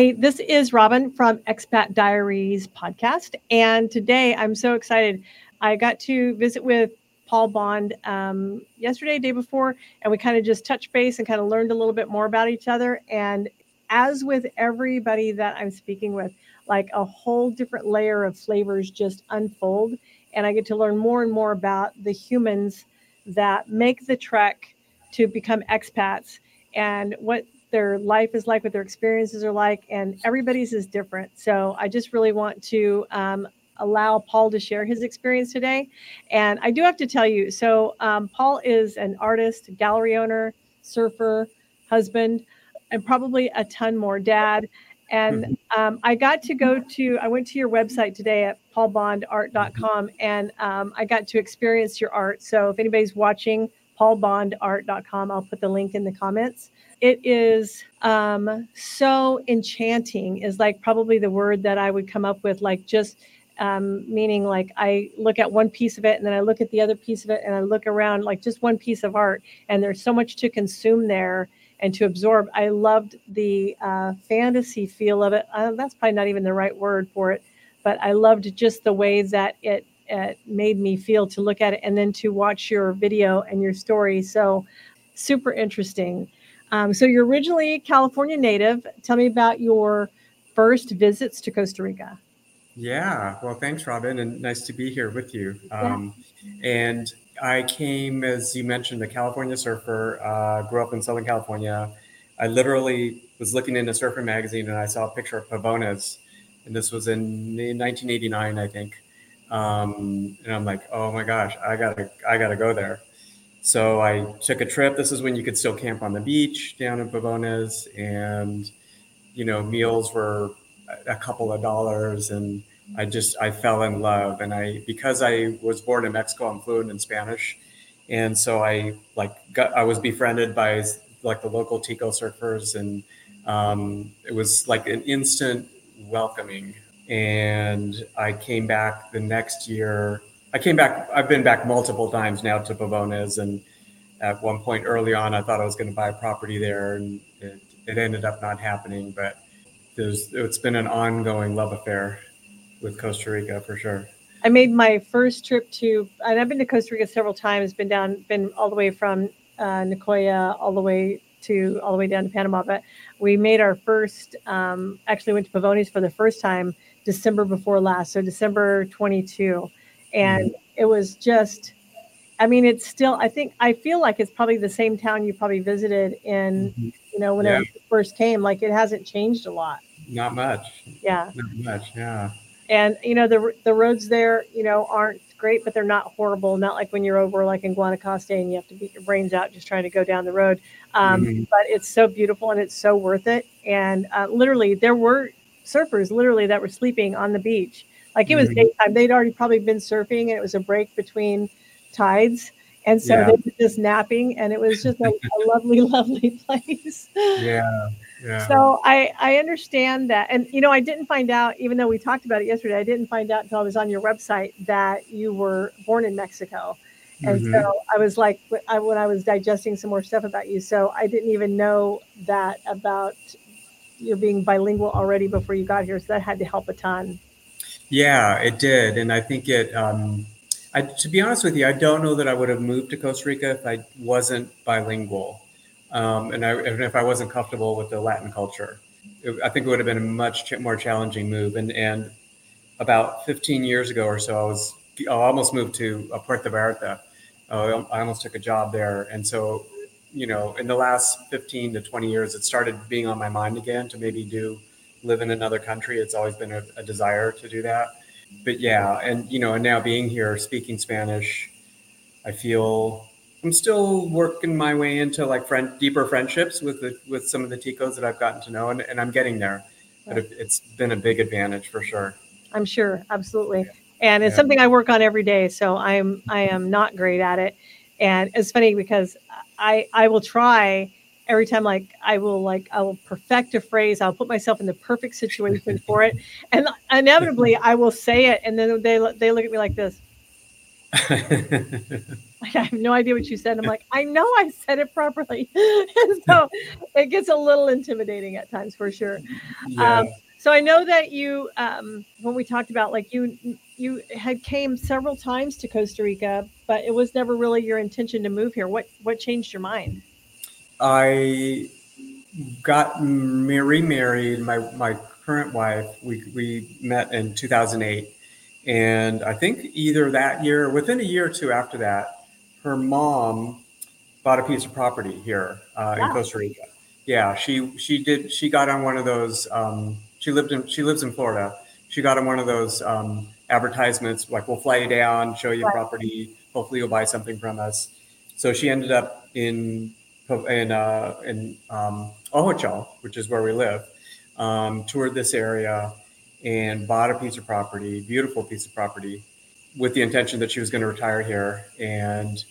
Hey, this is Robin from Expat Diaries podcast. And today I'm so excited. I got to visit with Paul Bond um, yesterday, day before, and we kind of just touched base and kind of learned a little bit more about each other. And as with everybody that I'm speaking with, like a whole different layer of flavors just unfold. And I get to learn more and more about the humans that make the trek to become expats and what their life is like, what their experiences are like, and everybody's is different. So I just really want to um, allow Paul to share his experience today. And I do have to tell you so, um, Paul is an artist, gallery owner, surfer, husband, and probably a ton more dad. And mm-hmm. um, I got to go to, I went to your website today at paulbondart.com and um, I got to experience your art. So if anybody's watching, paulbondart.com, I'll put the link in the comments. It is um, so enchanting is like probably the word that i would come up with like just um, meaning like i look at one piece of it and then i look at the other piece of it and i look around like just one piece of art and there's so much to consume there and to absorb. I loved the uh, fantasy feel of it. Uh, that's probably not even the right word for it but i loved just the way that it, it made me feel to look at it and then to watch your video and your story so super interesting um, so you're originally California native. Tell me about your first visits to Costa Rica. Yeah, well, thanks, Robin, and nice to be here with you. Um, yeah. And I came, as you mentioned, a California surfer. Uh, grew up in Southern California. I literally was looking in a surfer magazine and I saw a picture of Pavones, and this was in 1989, I think. Um, and I'm like, oh my gosh, I gotta, I gotta go there. So I took a trip. This is when you could still camp on the beach down in Pavones, and you know meals were a couple of dollars, and I just I fell in love. And I because I was born in Mexico, I'm fluent in Spanish, and so I like got I was befriended by like the local Tico surfers, and um, it was like an instant welcoming. And I came back the next year I came back. I've been back multiple times now to Pavones, and at one point early on, I thought I was going to buy a property there, and it, it ended up not happening. But it's been an ongoing love affair with Costa Rica for sure. I made my first trip to, and I've been to Costa Rica several times. Been down, been all the way from uh, Nicoya all the way to all the way down to Panama. But we made our first. Um, actually, went to Pavones for the first time December before last, so December 22 and mm-hmm. it was just i mean it's still i think i feel like it's probably the same town you probably visited in mm-hmm. you know when yeah. it first came. Like it hasn't changed a lot. Not much. Yeah. Not much yeah. And you know the the roads there you know aren't great but they're not horrible. Not like when you're over like in guanacaste and you have to beat your brains out just trying to go down the road. Um, mm-hmm. but it's so beautiful and it's so worth it. And uh, literally there were surfers literally that were sleeping on the beach like it was mm-hmm. daytime. They'd already probably been surfing and it was a break between tides. And so yeah. they were just napping and it was just a, a lovely, lovely place. Yeah. Yeah. So I, I understand that. And, you know, I didn't find out, even though we talked about it yesterday, I didn't find out until I was on your website that you were born in Mexico. And mm-hmm. so I was like, when I was digesting some more stuff about you. So I didn't even know that about you being bilingual already before you got here. So that had to help a ton. Yeah, it did, and I think it. Um, I, to be honest with you, I don't know that I would have moved to Costa Rica if I wasn't bilingual, um, and, I, if I wasn't comfortable with the Latin culture. It, I think it would have been a much ch- more challenging move. And and about 15 years ago or so, I was I almost moved to uh, Puerto Vallarta. Uh, I almost took a job there, and so you know, in the last 15 to 20 years, it started being on my mind again to maybe do live in another country. It's always been a, a desire to do that. But yeah, and you know, and now being here, speaking Spanish, I feel I'm still working my way into like friend deeper friendships with the with some of the ticos that I've gotten to know, and, and I'm getting there. But it, it's been a big advantage for sure. I'm sure, absolutely, and it's yeah. something I work on every day. So I'm I am not great at it, and it's funny because I I will try every time like i will like i will perfect a phrase i'll put myself in the perfect situation for it and inevitably i will say it and then they they look at me like this I have no idea what you said. I'm like, I know I said it properly. and so it gets a little intimidating at times for sure. Yeah. Um, so I know that you, um, when we talked about like you, you had came several times to Costa Rica, but it was never really your intention to move here. What what changed your mind? I got remarried. My my current wife. We we met in 2008, and I think either that year, within a year or two after that, her mom bought a piece of property here uh, wow. in Costa Rica. Yeah, she she did. She got on one of those. Um, she lived in. She lives in Florida. She got on one of those um, advertisements like, "We'll fly you down, show you right. property. Hopefully, you'll buy something from us." So she ended up in in uh, in um, Ojochal, which is where we live. Um, toured this area and bought a piece of property, beautiful piece of property, with the intention that she was going to retire here. And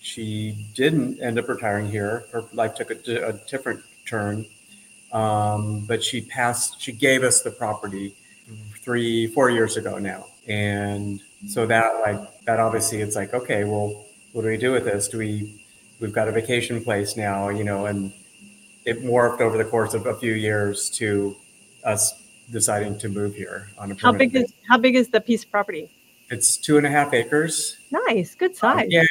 she didn't end up retiring here. Her life took a, a different turn. Um, but she passed, she gave us the property three, four years ago now. And so that, like, that obviously it's like, okay, well, what do we do with this? Do we, we've got a vacation place now, you know, and it morphed over the course of a few years to us deciding to move here on a how big is how big is the piece of property? It's two and a half acres. Nice good um, size. um, yeah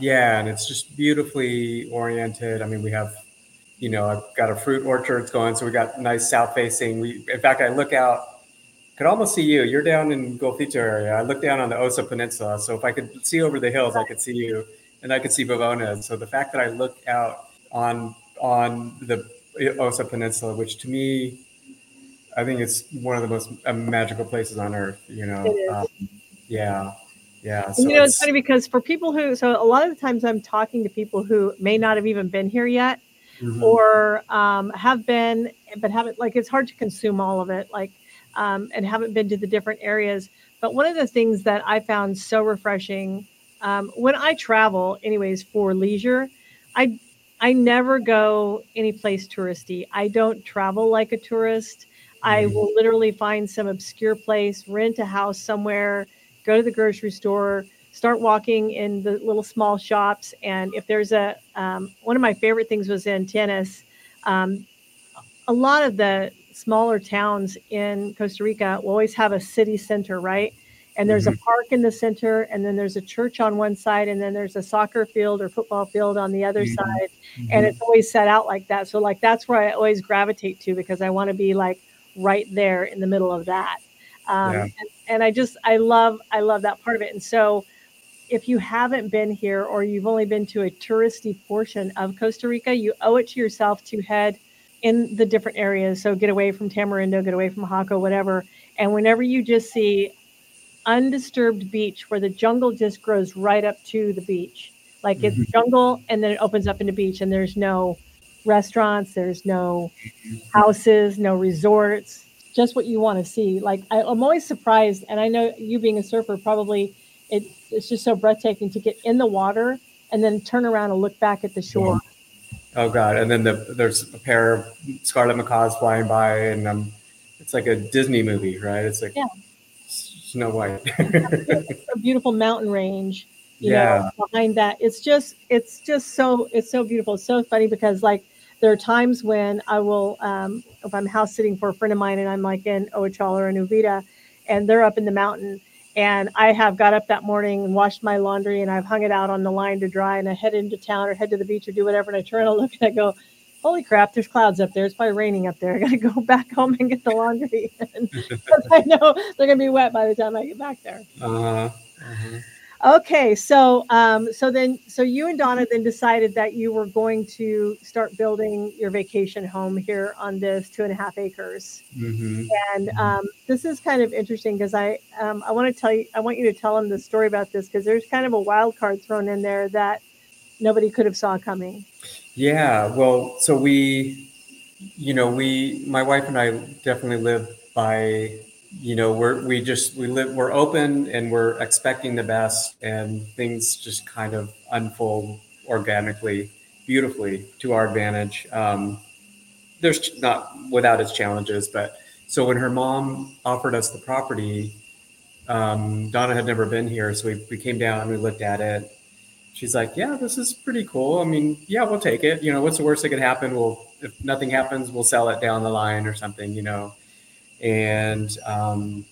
yeah and it's just beautifully oriented. I mean we have you know i've got a fruit orchards going so we got nice south facing. We in fact i look out could almost see you you're down in golfito area i look down on the osa peninsula so if i could see over the hills i could see you and i could see Pavones so the fact that i look out on on the osa peninsula which to me I think it's one of the most uh, magical places on earth. You know, um, yeah, yeah. So you know, it's, it's, funny because for people who, so a lot of the times I'm talking to people who may not have even been here yet, mm-hmm. or um, have been but haven't. Like it's hard to consume all of it, like, um, and haven't been to the different areas. But one of the things that I found so refreshing um, when I travel, anyways, for leisure, I I never go any place touristy. I don't travel like a tourist. I mm-hmm. will literally find some obscure place, rent a house somewhere, go to the grocery store, start walking in the little small shops. And if there's a, um, one of my favorite things was in Tenes. Um, a lot of the smaller towns in Costa Rica will always have a city center, right? And there's mm-hmm. a park in the center, and then there's a church on one side, and then there's a soccer field or football field on the other mm-hmm. side. Mm-hmm. And it's always set out like that. So, like, that's where I always gravitate to because I want to be like right there in the middle of that. Um, yeah. and, and I just I love I love that part of it. And so if you haven't been here or you've only been to a touristy portion of Costa Rica, you owe it to yourself to head in the different areas. So get away from Tamarindo, get away from Jaco, whatever. And whenever you just see undisturbed beach where the jungle just grows right up to the beach, like mm-hmm. it's jungle and then it opens up into beach and there's no restaurants, there's no houses, no resorts, just what you want to see. Like I, am always surprised, and I know you being a surfer, probably it, it's just so breathtaking to get in the water and then turn around and look back at the shore. Oh God! And then the, there's a pair of scarlet macaws flying by, and um, it's like a Disney movie, right? It's like yeah. Snow White. a beautiful mountain range you yeah. know behind that it's just it's just so it's so beautiful it's so funny because like there are times when I will, um, if I'm house sitting for a friend of mine and I'm like in Ojochal or in Uvita and they're up in the mountain and I have got up that morning and washed my laundry and I've hung it out on the line to dry and I head into town or head to the beach or do whatever and I turn and look and I go, holy crap, there's clouds up there. It's probably raining up there. I got to go back home and get the laundry. I know they're going to be wet by the time I get back there. Uh-huh. Uh-huh. Okay, so um, so then so you and Donna then decided that you were going to start building your vacation home here on this two and a half acres, mm-hmm. and mm-hmm. um, this is kind of interesting because I um, I want to tell you I want you to tell them the story about this because there's kind of a wild card thrown in there that nobody could have saw coming. Yeah, well, so we, you know, we my wife and I definitely live by you know we're we just we live we're open and we're expecting the best and things just kind of unfold organically beautifully to our advantage um, there's not without its challenges but so when her mom offered us the property um, donna had never been here so we, we came down and we looked at it she's like, yeah, this is pretty cool. I mean, yeah, we'll take it. You know, what's the worst that could happen? We'll, if nothing happens, we'll sell it down the line or something, you know. And um,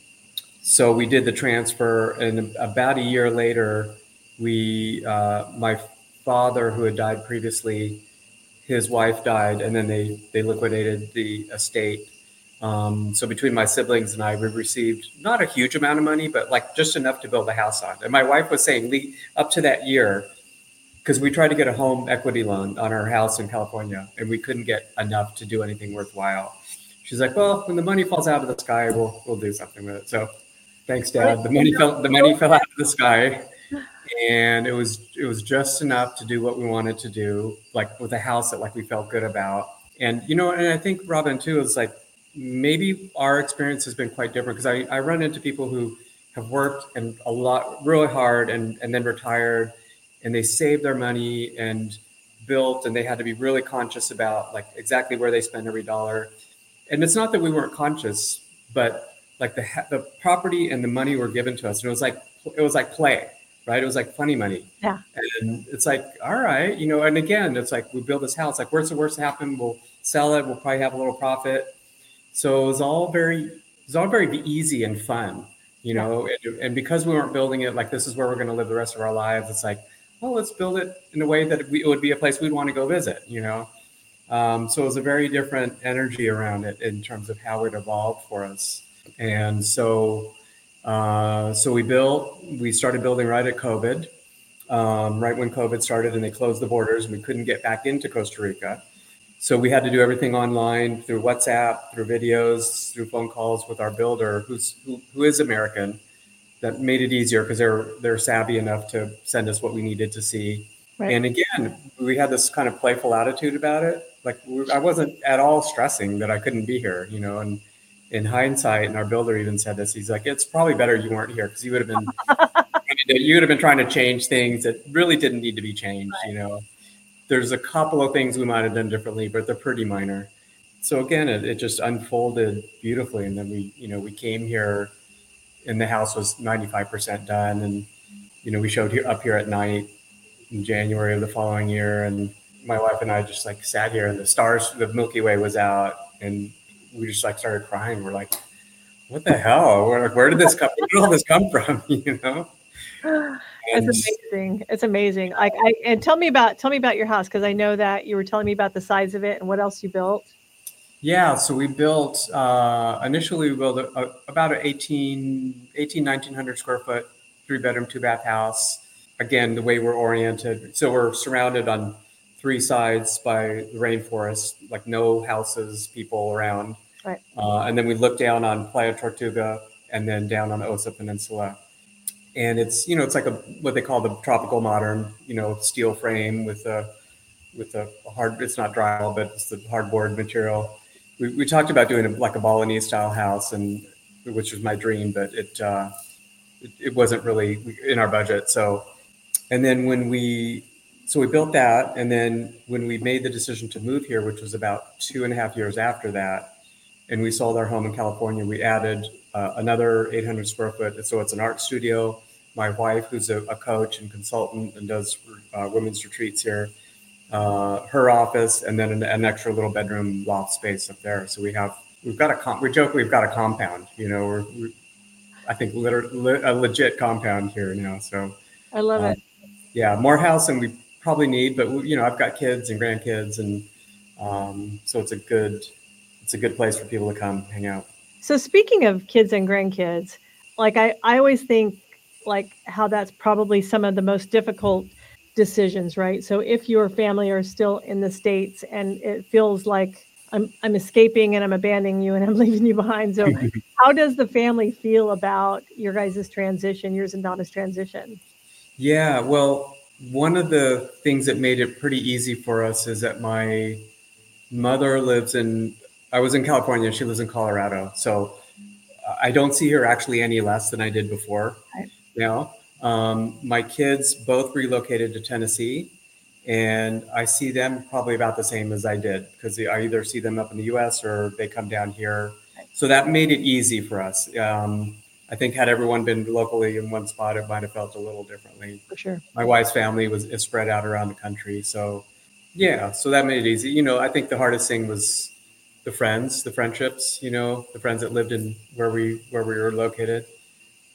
so we did the transfer. And about a year later, we, uh, my father, who had died previously, his wife died, and then they, they liquidated the estate. Um, so between my siblings and I, we received not a huge amount of money, but like just enough to build a house on. And my wife was saying, up to that year, because we tried to get a home equity loan on our house in California and we couldn't get enough to do anything worthwhile. She's like, well, when the money falls out of the sky, we'll we'll do something with it. So thanks, Dad. The money fell the money fell out of the sky. And it was it was just enough to do what we wanted to do, like with a house that like we felt good about. And you know, and I think Robin too is like maybe our experience has been quite different because I, I run into people who have worked and a lot really hard and, and then retired and they saved their money and built and they had to be really conscious about like exactly where they spend every dollar and it's not that we weren't conscious but like the the property and the money were given to us and it was like it was like play right? It was like funny money. Yeah. And it's like all right you know and again it's like we build this house like where's the worst happen we'll sell it we'll probably have a little profit. So it was all very it was all very easy and fun you know? And, and because we weren't building it like this is where we're going to live the rest of our lives it's like well, let's build it in a way that we, it would be a place we'd want to go visit, you know? Um, so it was a very different energy around it in terms of how it evolved for us. And so, uh, so we built, we started building right at COVID, um, right when COVID started and they closed the borders and we couldn't get back into Costa Rica. So we had to do everything online through WhatsApp, through videos, through phone calls with our builder, who's who, who is American, that made it easier because they're they're savvy enough to send us what we needed to see. Right. And again, we had this kind of playful attitude about it. Like I wasn't at all stressing that I couldn't be here, you know. And in hindsight, and our builder even said this. He's like, "It's probably better you weren't here because you would have been you would have been trying to change things that really didn't need to be changed." You know, there's a couple of things we might have done differently, but they're pretty minor. So again, it, it just unfolded beautifully, and then we, you know, we came here and the house was 95% done. And, you know, we showed here up here at night in January of the following year. And my wife and I just like sat here and the stars, the Milky Way was out. And we just like started crying. We're like, what the hell? We're like, where did this come? Where did all this come from? you know? And, it's amazing. It's amazing. Like I and tell me about tell me about your house because I know that you were telling me about the size of it and what else you built. Yeah, so we built uh, initially we built a, a, about an 18, 18, 1900 square foot, three bedroom, two bath house. Again, the way we're oriented. So we're surrounded on three sides by the rainforest, like no houses, people around. Right. Uh, and then we look down on Playa Tortuga and then down on Osa Peninsula. And it's, you know, it's like a, what they call the tropical modern, you know, steel frame with a, with a hard, it's not drywall, but it's the hardboard material we, we talked about doing a, like a Balinese style house, and which was my dream, but it, uh, it, it wasn't really in our budget. So, and then when we so we built that, and then when we made the decision to move here, which was about two and a half years after that, and we sold our home in California, we added uh, another 800 square foot. So it's an art studio. My wife, who's a, a coach and consultant and does uh, women's retreats here, uh, her office, and then an, an, extra little bedroom loft space up there. So we have we've got a com- we joke we've got a compound. You know, we're, we're I think literally a legit compound here now. So I love it. Yeah, more house than we probably need, but you know, I've got kids and grandkids, and um, so it's a good it's a good place for people to come hang out. So speaking of kids and grandkids, like I, I always think like how that's probably some of the most difficult decisions, right? So if your family are still in the States and it feels like I'm, I'm escaping and I'm abandoning you and I'm leaving you behind. So how does the family feel about your guys' transition, yours and Donna's transition? Yeah, well, one of the things that made it pretty easy for us is that my mother lives in, I was in California, she lives in Colorado. So I don't see her actually any less than I did before. Right. You know? Um, my kids both relocated to Tennessee, and I see them probably about the same as I did because I either see them up in the U.S. or they come down here. So that made it easy for us. Um, I think had everyone been locally in one spot, it might have felt a little differently. For sure. My wife's family was is spread out around the country, so yeah, so that made it easy. You know, I think the hardest thing was the friends, the friendships. You know, the friends that lived in where we where we were located.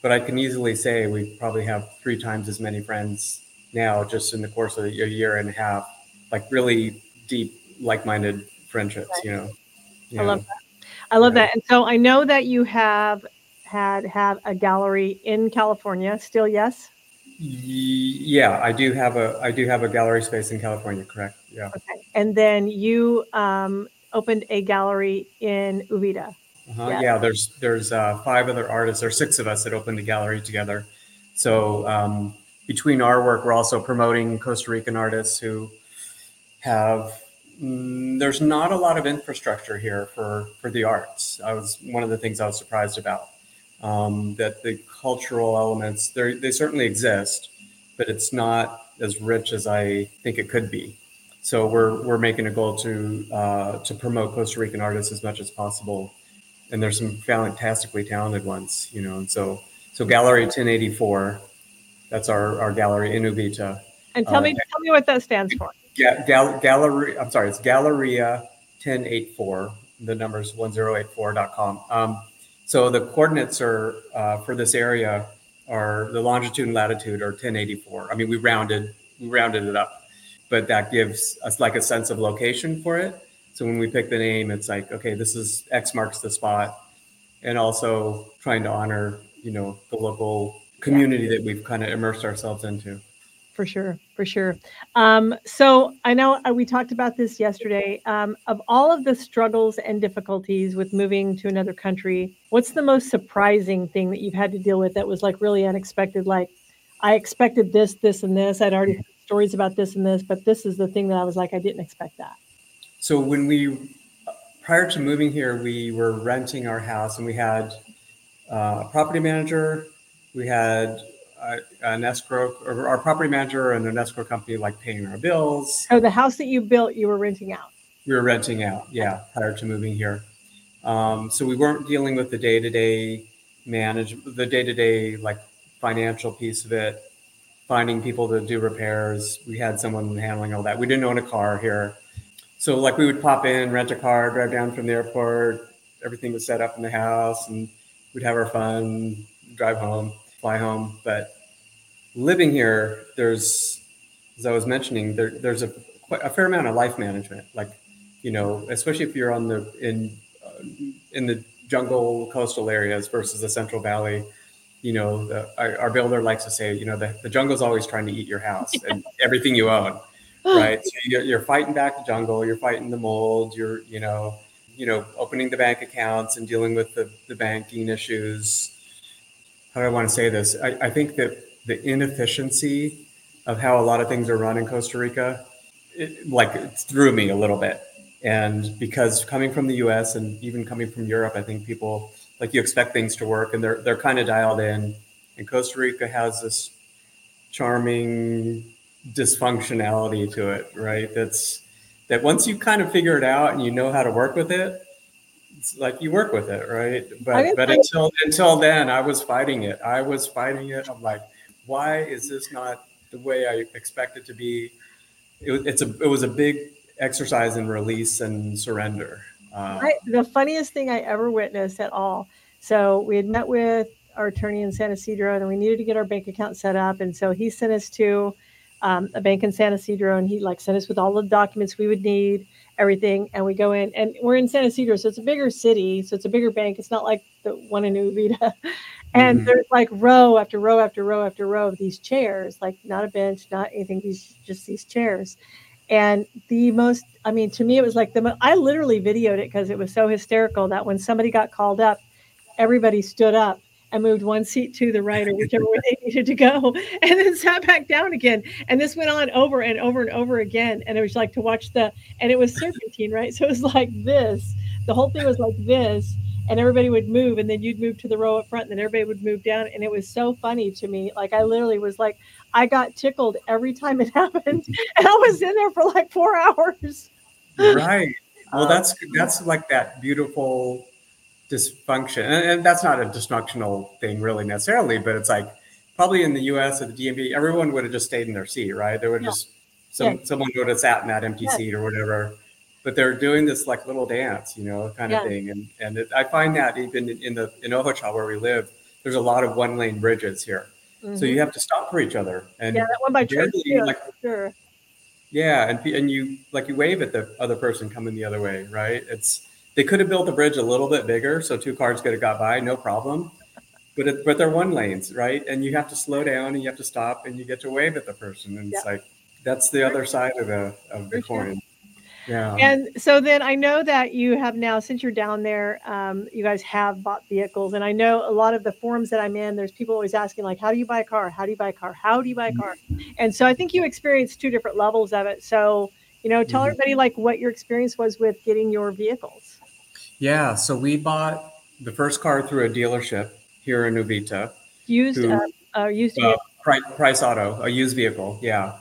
But I can easily say we probably have three times as many friends now, just in the course of a year and a half. Like really deep, like-minded friendships. Right. You know. You I know. love that. I love yeah. that. And so I know that you have had had a gallery in California. Still, yes. Yeah, I do have a I do have a gallery space in California. Correct. Yeah. Okay. And then you um, opened a gallery in Uvita. Uh-huh. Yeah. yeah. There's there's uh, five other artists or six of us that opened a gallery together. So um, between our work, we're also promoting Costa Rican artists who have mm, there's not a lot of infrastructure here for for the arts. I was one of the things I was surprised about um, that the cultural elements they certainly exist, but it's not as rich as I think it could be. So we're we're making a goal to uh, to promote Costa Rican artists as much as possible, and there's some fantastically talented ones, you know. And so so Gallery 1084, that's our our gallery in Uvita. And tell uh, me tell me what that stands for. Ga- gal- gallery, I'm sorry, it's Galleria 1084. The number is 1084.com. Um, so the coordinates are uh, for this area are the longitude and latitude are 1084. I mean, we rounded we rounded it up, but that gives us like a sense of location for it. So when we pick the name, it's like okay, this is X marks the spot, and also trying to honor you know the local community yeah. that we've kind of immersed ourselves into for sure for sure. Um, so i know uh, we talked about this yesterday. Um, of all of the struggles and difficulties with moving to another country what's the most surprising thing that you've had to deal with that was like really unexpected? Like i expected this this and this. I'd already heard stories about this and this but this is the thing that i was like i didn't expect that. So when we prior to moving here we were renting our house and we had uh, a property manager we had an escrow or our property manager and an escrow company like paying our bills. Oh, the house that you built, you were renting out. We were renting out, yeah, prior to moving here. Um, so we weren't dealing with the day to day manage the day to day like financial piece of it, finding people to do repairs. We had someone handling all that. We didn't own a car here, so like we would pop in, rent a car, drive down from the airport. Everything was set up in the house, and we'd have our fun, drive home fly home. But living here, there's, as I was mentioning, there, there's a, a fair amount of life management. Like, you know, especially if you're on the in uh, in the jungle coastal areas versus the Central Valley. You know, the, our, our, builder likes to say, you know, the, the jungle's always trying to eat your house and everything you own, right? So you're, you're fighting back the jungle, you're fighting the mold, you're, you know, you know, opening the bank accounts and dealing with the, the banking issues, how do I want to say this? I, I think that the inefficiency of how a lot of things are run in Costa Rica, it, like it threw me a little bit. And because coming from the U.S. and even coming from Europe, I think people like you expect things to work, and they're they're kind of dialed in. And Costa Rica has this charming dysfunctionality to it, right? That's that once you kind of figure it out and you know how to work with it, it's like you work with it, right? But but until until then, I was fighting it. I was fighting it. I'm like, why is this not the way I expect it to be? It, it's a it was a big exercise in release and surrender. Um, I, the funniest thing I ever witnessed at all. So we had met with our attorney in San Isidro, and we needed to get our bank account set up, and so he sent us to um, a bank in San Isidro, and he like sent us with all the documents we would need everything and we go in and we're in San Isidro, so it's a bigger city, so it's a bigger bank. It's not like the one in Uvita. and mm-hmm. there's like row after row after row after row of these chairs, like not a bench, not anything, these just these chairs. And the most, I mean, to me, it was like the most, I literally videoed it because it was so hysterical that when somebody got called up, everybody stood up I moved one seat to the right or whichever way they needed to go, and then sat back down again. And this went on over and over and over again. And it was like to watch the, and it was serpentine, right? So it was like this. The whole thing was like this, and everybody would move, and then you'd move to the row up front, and then everybody would move down. And it was so funny to me. Like I literally was like, I got tickled every time it happened, and I was in there for like four hours. Right. Well, um, that's that's like that beautiful dysfunction, and, and, that's not a dysfunctional thing really necessarily, but it's like probably in the U.S. or the DMV, everyone would have just stayed in their seat, right? There would yeah. just some yeah. someone would have sat in that empty yeah. seat or whatever. But they're doing this like little dance, you know, kind of thing, and and it, I find that even in the in Ojochal where we live, there's a lot of one lane bridges here, mm-hmm. so you have to stop for each other. And yeah, that one by church, like, sure. Yeah, and and you like you wave at the other person coming the other way, right? It's they could have built the bridge a little bit bigger so two cars could have got by, no problem. But it, but they're one lanes, right? And you have to slow down and you have to stop and you get to wave at the person. And it's like that's the other side of the of the coin. Yeah. And so then I know that you have now, since you're down there, um, you guys have bought vehicles. And I know a lot of the forums that I'm in, there's people always asking, like, how do you buy a car? How do you buy a car? How do you buy a car? And so I think you experienced two different levels of it. So, you know, tell mm-hmm. everybody like what your experience was with getting your vehicles. Yeah, so we bought the first car through a dealership here in Uvita. Used, who, uh, uh, used uh, Price, Price Auto, a used vehicle. Yeah,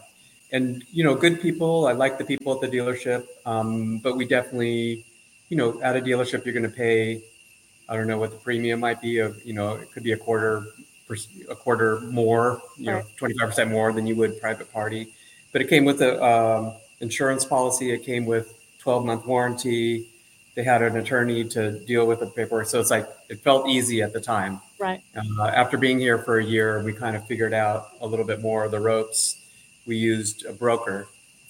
and you know, good people. I like the people at the dealership, um, but we definitely, you know, at a dealership, you're going to pay. I don't know what the premium might be. Of you know, it could be a quarter, a quarter more. You know, twenty five percent more than you would private party. But it came with a um, insurance policy. It came with twelve month warranty they had an attorney to deal with the paperwork. So it's like it felt easy at the time. Right. Uh, after being here for a year, we kind of figured out a little bit more of the ropes. We used a broker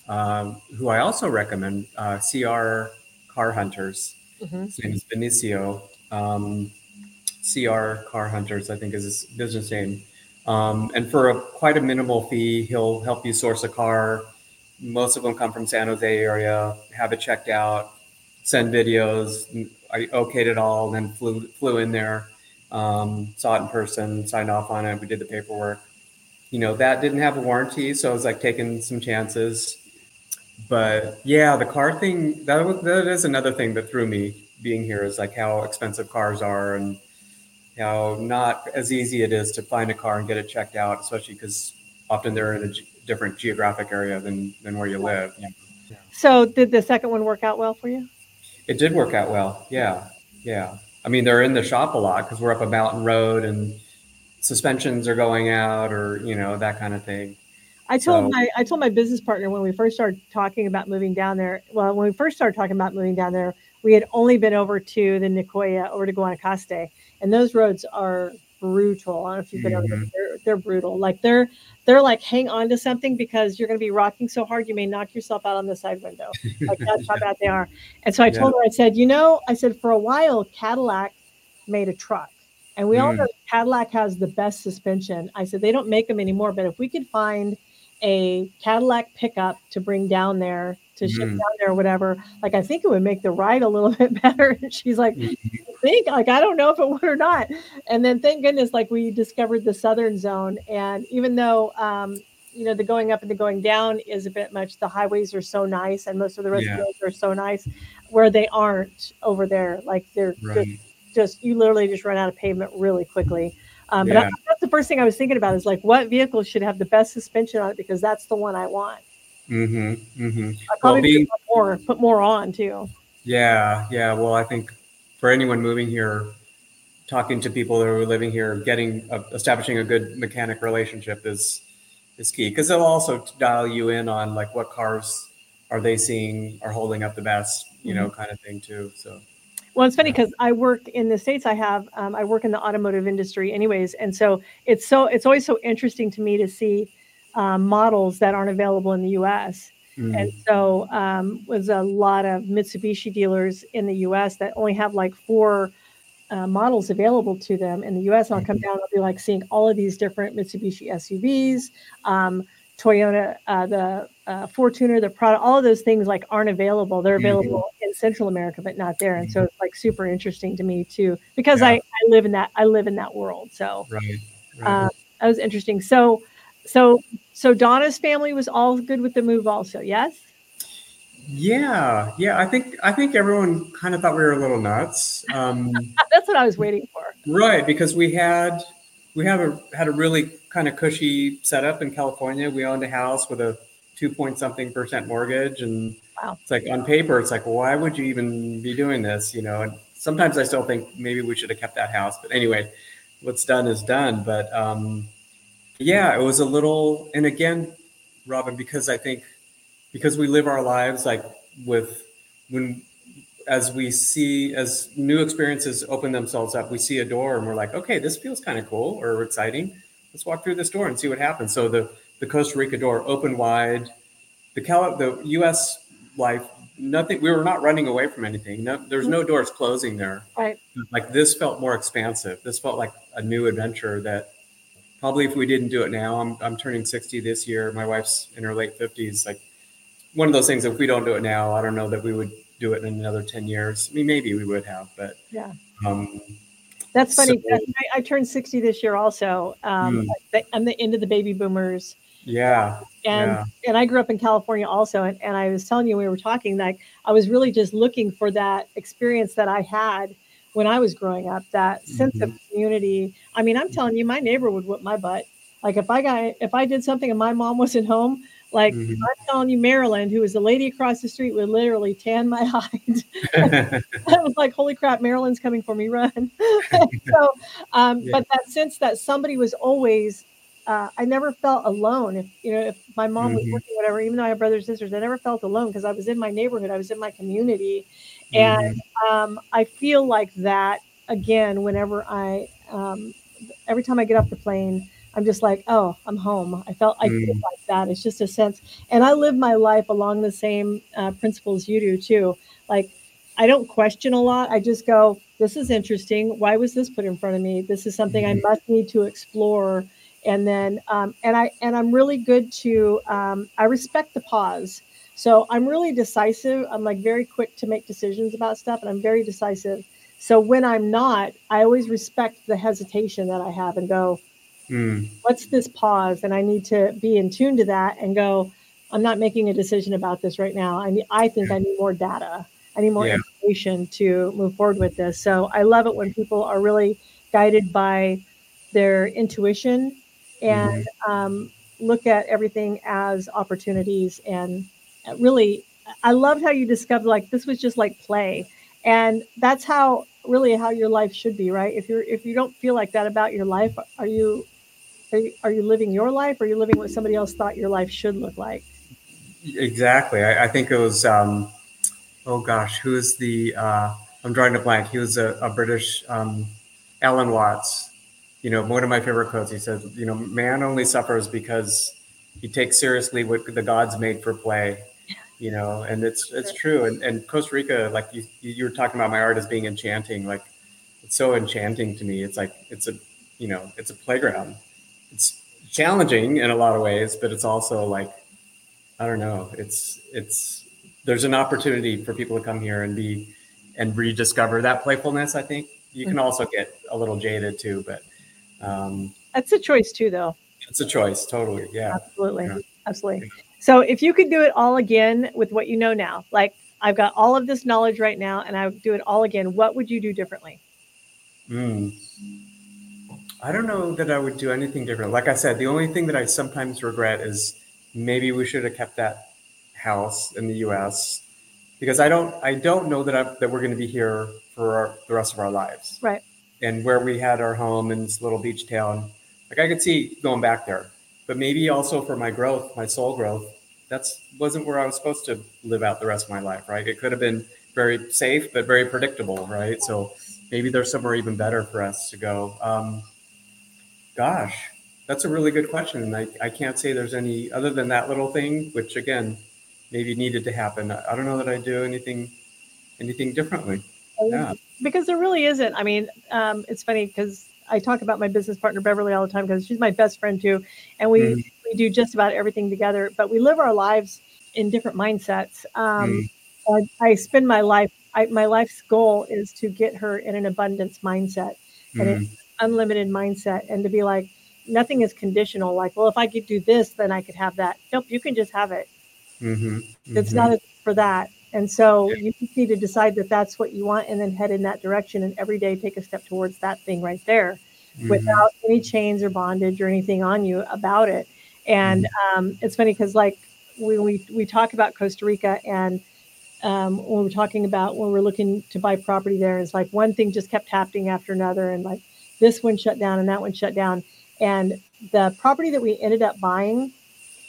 um, who I also recommend, uh, CR Car Hunters. Mm-hmm. His name is Benicio. Um, CR Car Hunters, I think is his business name. Um, and for a, quite a minimal fee, he'll help you source a car. Most of them come from San Jose area, have it checked out, send videos. I okayed it all, then flew flew in there, um, saw it in person, signed off on it. We did the paperwork. You know that didn't have a warranty, so I was like taking some chances. But yeah, the car thing that was, that is another thing that threw me being here is like how expensive cars are and how not as easy it is to find a car and get it checked out, especially because often they're in a g- different geographic area than than where you live. You know? So, did the second one work out well for you? It did work out well. Yeah. Yeah. I mean, they're in the shop a lot because we're up a mountain road and suspensions are going out or, you know, that kind of thing. I told so, my I told my business partner when we first started talking about moving down there. Well, when we first started talking about moving down there, we had only been over to the Nicoya over to Guanacaste, and those roads are brutal. I don't know if you've been mm-hmm. over there. They're, they're brutal. Like they're they're like hang on to something because you're going to be rocking so hard you may knock yourself out on the side window. Like that's how bad they are. And so I told her, I said, you know, I said for a while Cadillac made a truck, and we mm. all know Cadillac has the best suspension. I said they don't make them anymore, but if we could find a Cadillac pickup to bring down there to ship mm. down there or whatever, like I think it would make the ride a little bit better. And she's like, mm-hmm. Think like I don't know if it would or not. And then thank goodness, like we discovered the southern zone. And even though um, you know the going up and the going down is a bit much, the highways are so nice and most of the rest yeah. roads are so nice where they aren't over there. Like they're right. just, just you literally just run out of pavement really quickly. Um, but yeah. I, that's the first thing I was thinking about is like what vehicle should have the best suspension on it because that's the one I want. Mm-hmm. Mm-hmm. I probably well, being, put more put more on too. Yeah, yeah. Well, I think for anyone moving here, talking to people that are living here, getting uh, establishing a good mechanic relationship is is key because they'll also dial you in on like what cars are they seeing are holding up the best, you know, mm-hmm. kind of thing too. So. Well, it's funny because I work in the states. I have um, I work in the automotive industry, anyways, and so it's so it's always so interesting to me to see um, models that aren't available in the U.S. Mm. And so um, was a lot of Mitsubishi dealers in the U.S. that only have like four uh, models available to them in the U.S. And I'll come mm-hmm. down, I'll be like seeing all of these different Mitsubishi SUVs, um, Toyota, uh, the uh, Fortuner, the Prado, all of those things like aren't available. They're mm-hmm. available mm-hmm. in Central America, but not there. And so mm-hmm. it's like super interesting to me too, because yeah. I, I live in that I live in that world. So right, right. Uh, that was interesting. So so so Donna's family was all good with the move also, yes? Yeah, yeah. I think I think everyone kind of thought we were a little nuts. Um, That's what I was waiting for. Right, because we had we have a had a really kind of cushy setup in California. We owned a house with a two point something percent mortgage, and wow. it's like on paper, it's like, why would you even be doing this? You know, and sometimes I still think maybe we should have kept that house. But anyway, what's done is done. But um, yeah, it was a little, and again, Robin, because I think because we live our lives like with when as we see as new experiences open themselves up, we see a door and we're like, okay, this feels kind of cool or exciting. Let's walk through this door and see what happens. So the the Costa Rica door opened wide. The Cal the U.S. life nothing. We were not running away from anything. No, there's no mm-hmm. doors closing there. Right. Like this felt more expansive. This felt like a new adventure that probably if we didn't do it now, I'm I'm turning 60 this year. My wife's in her late 50s. Like one of those things. If we don't do it now, I don't know that we would do it in another 10 years. I mean, maybe we would have, but yeah. Um, that's funny. So, I, I, turned 60 this year also. Um, mm. I'm the end of the baby boomers. Yeah. And yeah. and I grew up in California also. And, and I was telling you, we were talking, like I was really just looking for that experience that I had when I was growing up, that mm-hmm. sense of community. I mean, I'm telling you, my neighbor would whip my butt. Like if I got if I did something and my mom wasn't home, like mm-hmm. I'm telling you, Marilyn, who was the lady across the street, would literally tan my hide. I was like, "Holy crap, Marilyn's coming for me! Run!" so, um, yeah. but that sense that somebody was always, uh, I never felt alone. If you know, if my mom mm-hmm. was working, whatever, even though I have brothers and sisters, I never felt alone because I was in my neighborhood, I was in my community, and mm-hmm. um, I feel like that again whenever I, um, every time I get off the plane. I'm just like, oh, I'm home. I felt I mm. feel like that. It's just a sense, and I live my life along the same uh, principles you do too. Like, I don't question a lot. I just go, this is interesting. Why was this put in front of me? This is something mm. I mm-hmm. must need to explore. And then, um, and I and I'm really good to. Um, I respect the pause. So I'm really decisive. I'm like very quick to make decisions about stuff, and I'm very decisive. So when I'm not, I always respect the hesitation that I have and go, Mm. What's this pause? And I need to be in tune to that and go, I'm not making a decision about this right now. I need, I think I need more data. I need more yeah. information to move forward with this. So I love it when people are really guided by their intuition and mm-hmm. um, look at everything as opportunities. And really, I loved how you discovered like this was just like play, and that's how really how your life should be, right? If you're if you don't feel like that about your life, are you are you, are you living your life or are you living what somebody else thought your life should look like? Exactly. I, I think it was, um, oh gosh, who's the, uh, I'm drawing a blank. He was a, a British, um, Alan Watts. You know, one of my favorite quotes, he said, you know, man only suffers because he takes seriously what the gods made for play you know and it's it's true and, and costa rica like you you were talking about my art as being enchanting like it's so enchanting to me it's like it's a you know it's a playground it's challenging in a lot of ways, but it's also like I don't know. It's it's there's an opportunity for people to come here and be and rediscover that playfulness. I think you can mm-hmm. also get a little jaded too, but um, that's a choice too, though. It's a choice, totally. Yeah, absolutely, yeah. absolutely. So if you could do it all again with what you know now, like I've got all of this knowledge right now, and I would do it all again, what would you do differently? Mm. I don't know that I would do anything different. Like I said, the only thing that I sometimes regret is maybe we should have kept that house in the U.S. because I don't I don't know that I, that we're going to be here for our, the rest of our lives. Right. And where we had our home in this little beach town, like I could see going back there, but maybe also for my growth, my soul growth, that's wasn't where I was supposed to live out the rest of my life. Right. It could have been very safe, but very predictable. Right. So maybe there's somewhere even better for us to go. Um, Gosh, that's a really good question. And I, I can't say there's any other than that little thing, which again, maybe needed to happen. I don't know that I do anything anything differently. Yeah. Because there really isn't. I mean, um, it's funny because I talk about my business partner Beverly all the time because she's my best friend too, and we mm. we do just about everything together. But we live our lives in different mindsets. Um, mm. I, I, spend my life. I, my life's goal is to get her in an abundance mindset, and mm. it's unlimited mindset and to be like, nothing is conditional. Like, well, if I could do this, then I could have that. Nope, you can just have it. Mm-hmm. Mm-hmm. It's not for that. And so yeah. you just need to decide that that's what you want and then head in that direction and every day take a step towards that thing right there mm-hmm. without any chains or bondage or anything on you about it. And mm-hmm. um, it's funny because, like, when we, we talk about Costa Rica and um, when we're talking about when we are looking to buy property there. It's like one thing just kept happening after another, and like this one shut down and that one shut down. And the property that we ended up buying,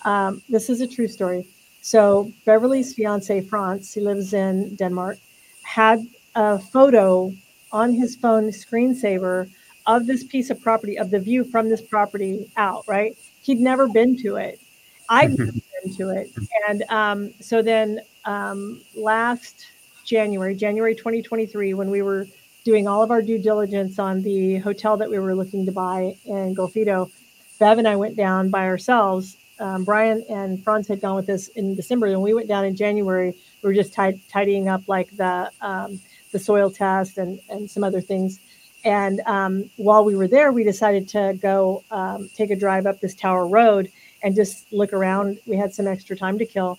um, this is a true story. So Beverly's fiance France, he lives in Denmark, had a photo on his phone screensaver of this piece of property, of the view from this property out. Right? He'd never been to it. I'd never been to it, and um, so then um, last January, January 2023, when we were doing all of our due diligence on the hotel that we were looking to buy in Golfito, Bev and I went down by ourselves. Um, Brian and Franz had gone with us in December, and we went down in January. We were just tidying up like the um, the soil test and and some other things. And um, while we were there, we decided to go um, take a drive up this Tower Road and just look around. We had some extra time to kill,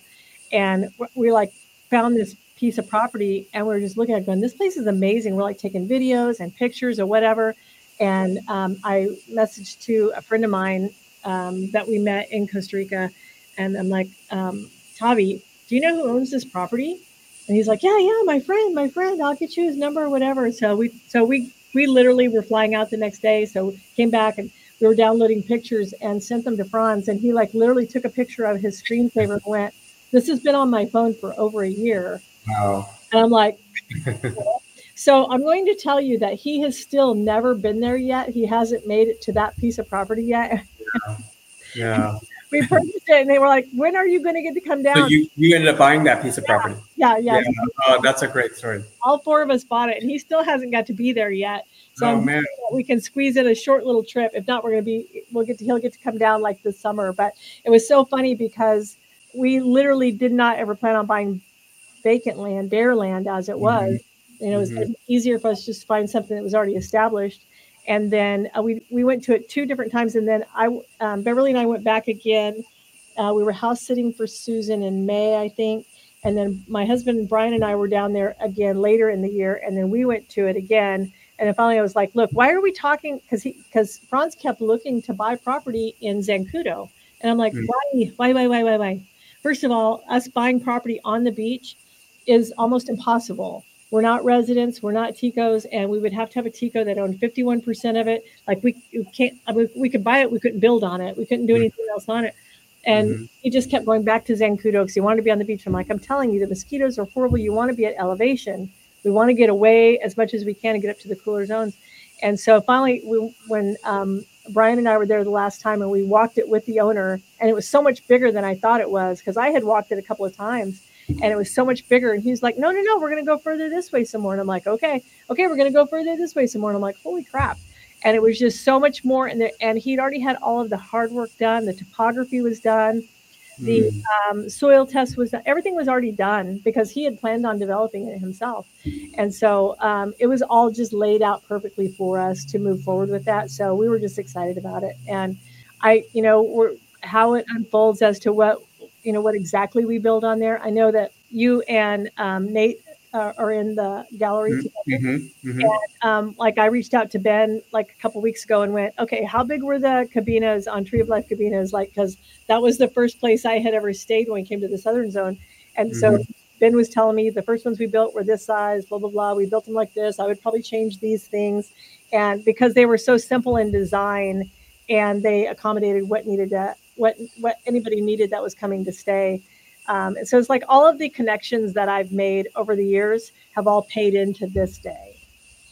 and we like found this piece of property and we are just looking at it going, this place is amazing. We're like taking videos and pictures or whatever. And um, I messaged to a friend of mine um, that we met in Costa Rica. And I'm like, um, Tavi, do you know who owns this property? And he's like, yeah, yeah, my friend, my friend, I'll get you his number or whatever. So we, so we, we literally were flying out the next day. So came back and we were downloading pictures and sent them to Franz. And he like literally took a picture of his screensaver and went, this has been on my phone for over a year. Wow. And I'm like, so I'm going to tell you that he has still never been there yet. He hasn't made it to that piece of property yet. Yeah. we purchased it and they were like, when are you going to get to come down? So you, you ended up buying that piece of property. Yeah. Yeah. yeah. Oh, that's a great story. All four of us bought it and he still hasn't got to be there yet. So oh, man. we can squeeze in a short little trip. If not, we're going to be, we'll get to, he'll get to come down like this summer. But it was so funny because we literally did not ever plan on buying vacant land, bare land as it was. Mm-hmm. And it was mm-hmm. easier for us just to find something that was already established. And then uh, we, we went to it two different times. And then I, um, Beverly and I went back again. Uh, we were house sitting for Susan in May, I think. And then my husband Brian and I were down there again later in the year. And then we went to it again. And then finally I was like, look, why are we talking? Because he because Franz kept looking to buy property in Zancudo. And I'm like, mm-hmm. why, why, why, why, why, why? First of all, us buying property on the beach is almost impossible. We're not residents, we're not Ticos, and we would have to have a Tico that owned 51% of it. Like we, we can't, I mean, we could buy it, we couldn't build on it, we couldn't do mm-hmm. anything else on it. And mm-hmm. he just kept going back to Zancudo because he wanted to be on the beach. I'm like, I'm telling you, the mosquitoes are horrible. You want to be at elevation. We want to get away as much as we can and get up to the cooler zones. And so finally, we, when um, Brian and I were there the last time and we walked it with the owner, and it was so much bigger than I thought it was because I had walked it a couple of times and it was so much bigger. And he's like, No, no, no, we're going to go further this way some more. And I'm like, Okay, okay, we're going to go further this way some more. And I'm like, Holy crap. And it was just so much more. And, the, and he'd already had all of the hard work done, the topography was done. The mm. um, soil test was done. Everything was already done because he had planned on developing it himself. And so um, it was all just laid out perfectly for us to move forward with that. So we were just excited about it. And I, you know, we're, how it unfolds as to what, you know, what exactly we build on there. I know that you and um, Nate uh, are in the gallery mm-hmm, together. Mm-hmm, mm-hmm. And, um, like I reached out to Ben like a couple weeks ago and went, okay, how big were the cabinas on Tree of Life cabinas? Like, because that was the first place I had ever stayed when we came to the Southern Zone. And so mm-hmm. Ben was telling me the first ones we built were this size, blah, blah, blah. We built them like this. I would probably change these things. And because they were so simple in design and they accommodated what needed to, what, what anybody needed that was coming to stay um, and so it's like all of the connections that I've made over the years have all paid into this day.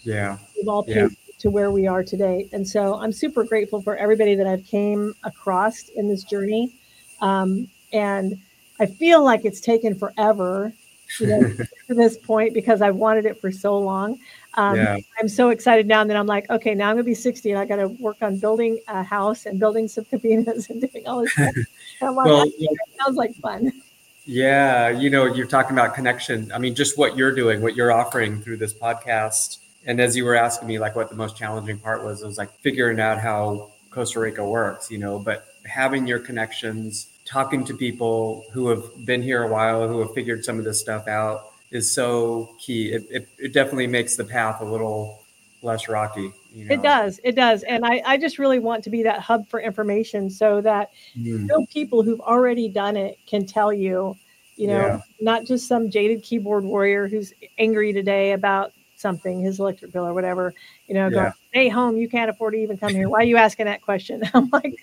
Yeah. We've all paid yeah. to where we are today. And so I'm super grateful for everybody that I've came across in this journey. Um, and I feel like it's taken forever you know, to this point because I've wanted it for so long. Um, yeah. I'm so excited now And then I'm like, okay, now I'm gonna be 60 and I got to work on building a house and building some cabinas and doing all this stuff. And like, well, sounds like fun. Yeah, you know, you're talking about connection. I mean, just what you're doing, what you're offering through this podcast. And as you were asking me, like, what the most challenging part was, it was like figuring out how Costa Rica works, you know, but having your connections, talking to people who have been here a while, who have figured some of this stuff out is so key. It, it, it definitely makes the path a little less rocky. You know? It does. It does. And I, I just really want to be that hub for information so that mm. people who've already done it can tell you, You know, Yeah. not just some jaded keyboard warrior who's angry today about something, his electric bill or whatever. You know, Yeah. going, stay home. You can't afford to even come here. Why are you asking that question? I'm like,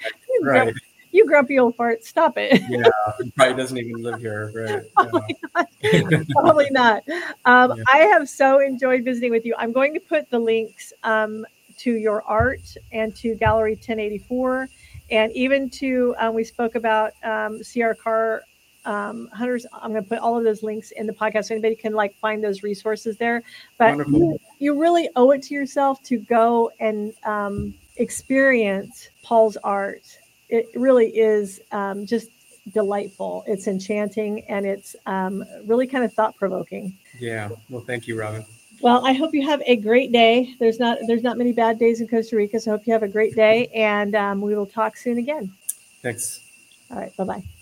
Right. You grumpy old fart. Stop it. Yeah. He probably doesn't even live here. Right. Yeah. Probably not. Um, Yeah. I have so enjoyed visiting with you. I'm going to put the links um, to your art and to Gallery 1084, and even to um, we spoke about um, CR Car um, Hunters. I'm going to put all of those links in the podcast. So anybody can like find those resources there. But you, you really owe it to yourself to go and um, experience Paul's art. It really is um, just delightful. It's enchanting and it's um, really kind of thought provoking. yeah. Well, thank you, Robin. Well, I hope you have a great day. There's not there's not many bad days in Costa Rica, so I hope you have a great day, and um, we will talk soon again. Thanks. All right, bye bye.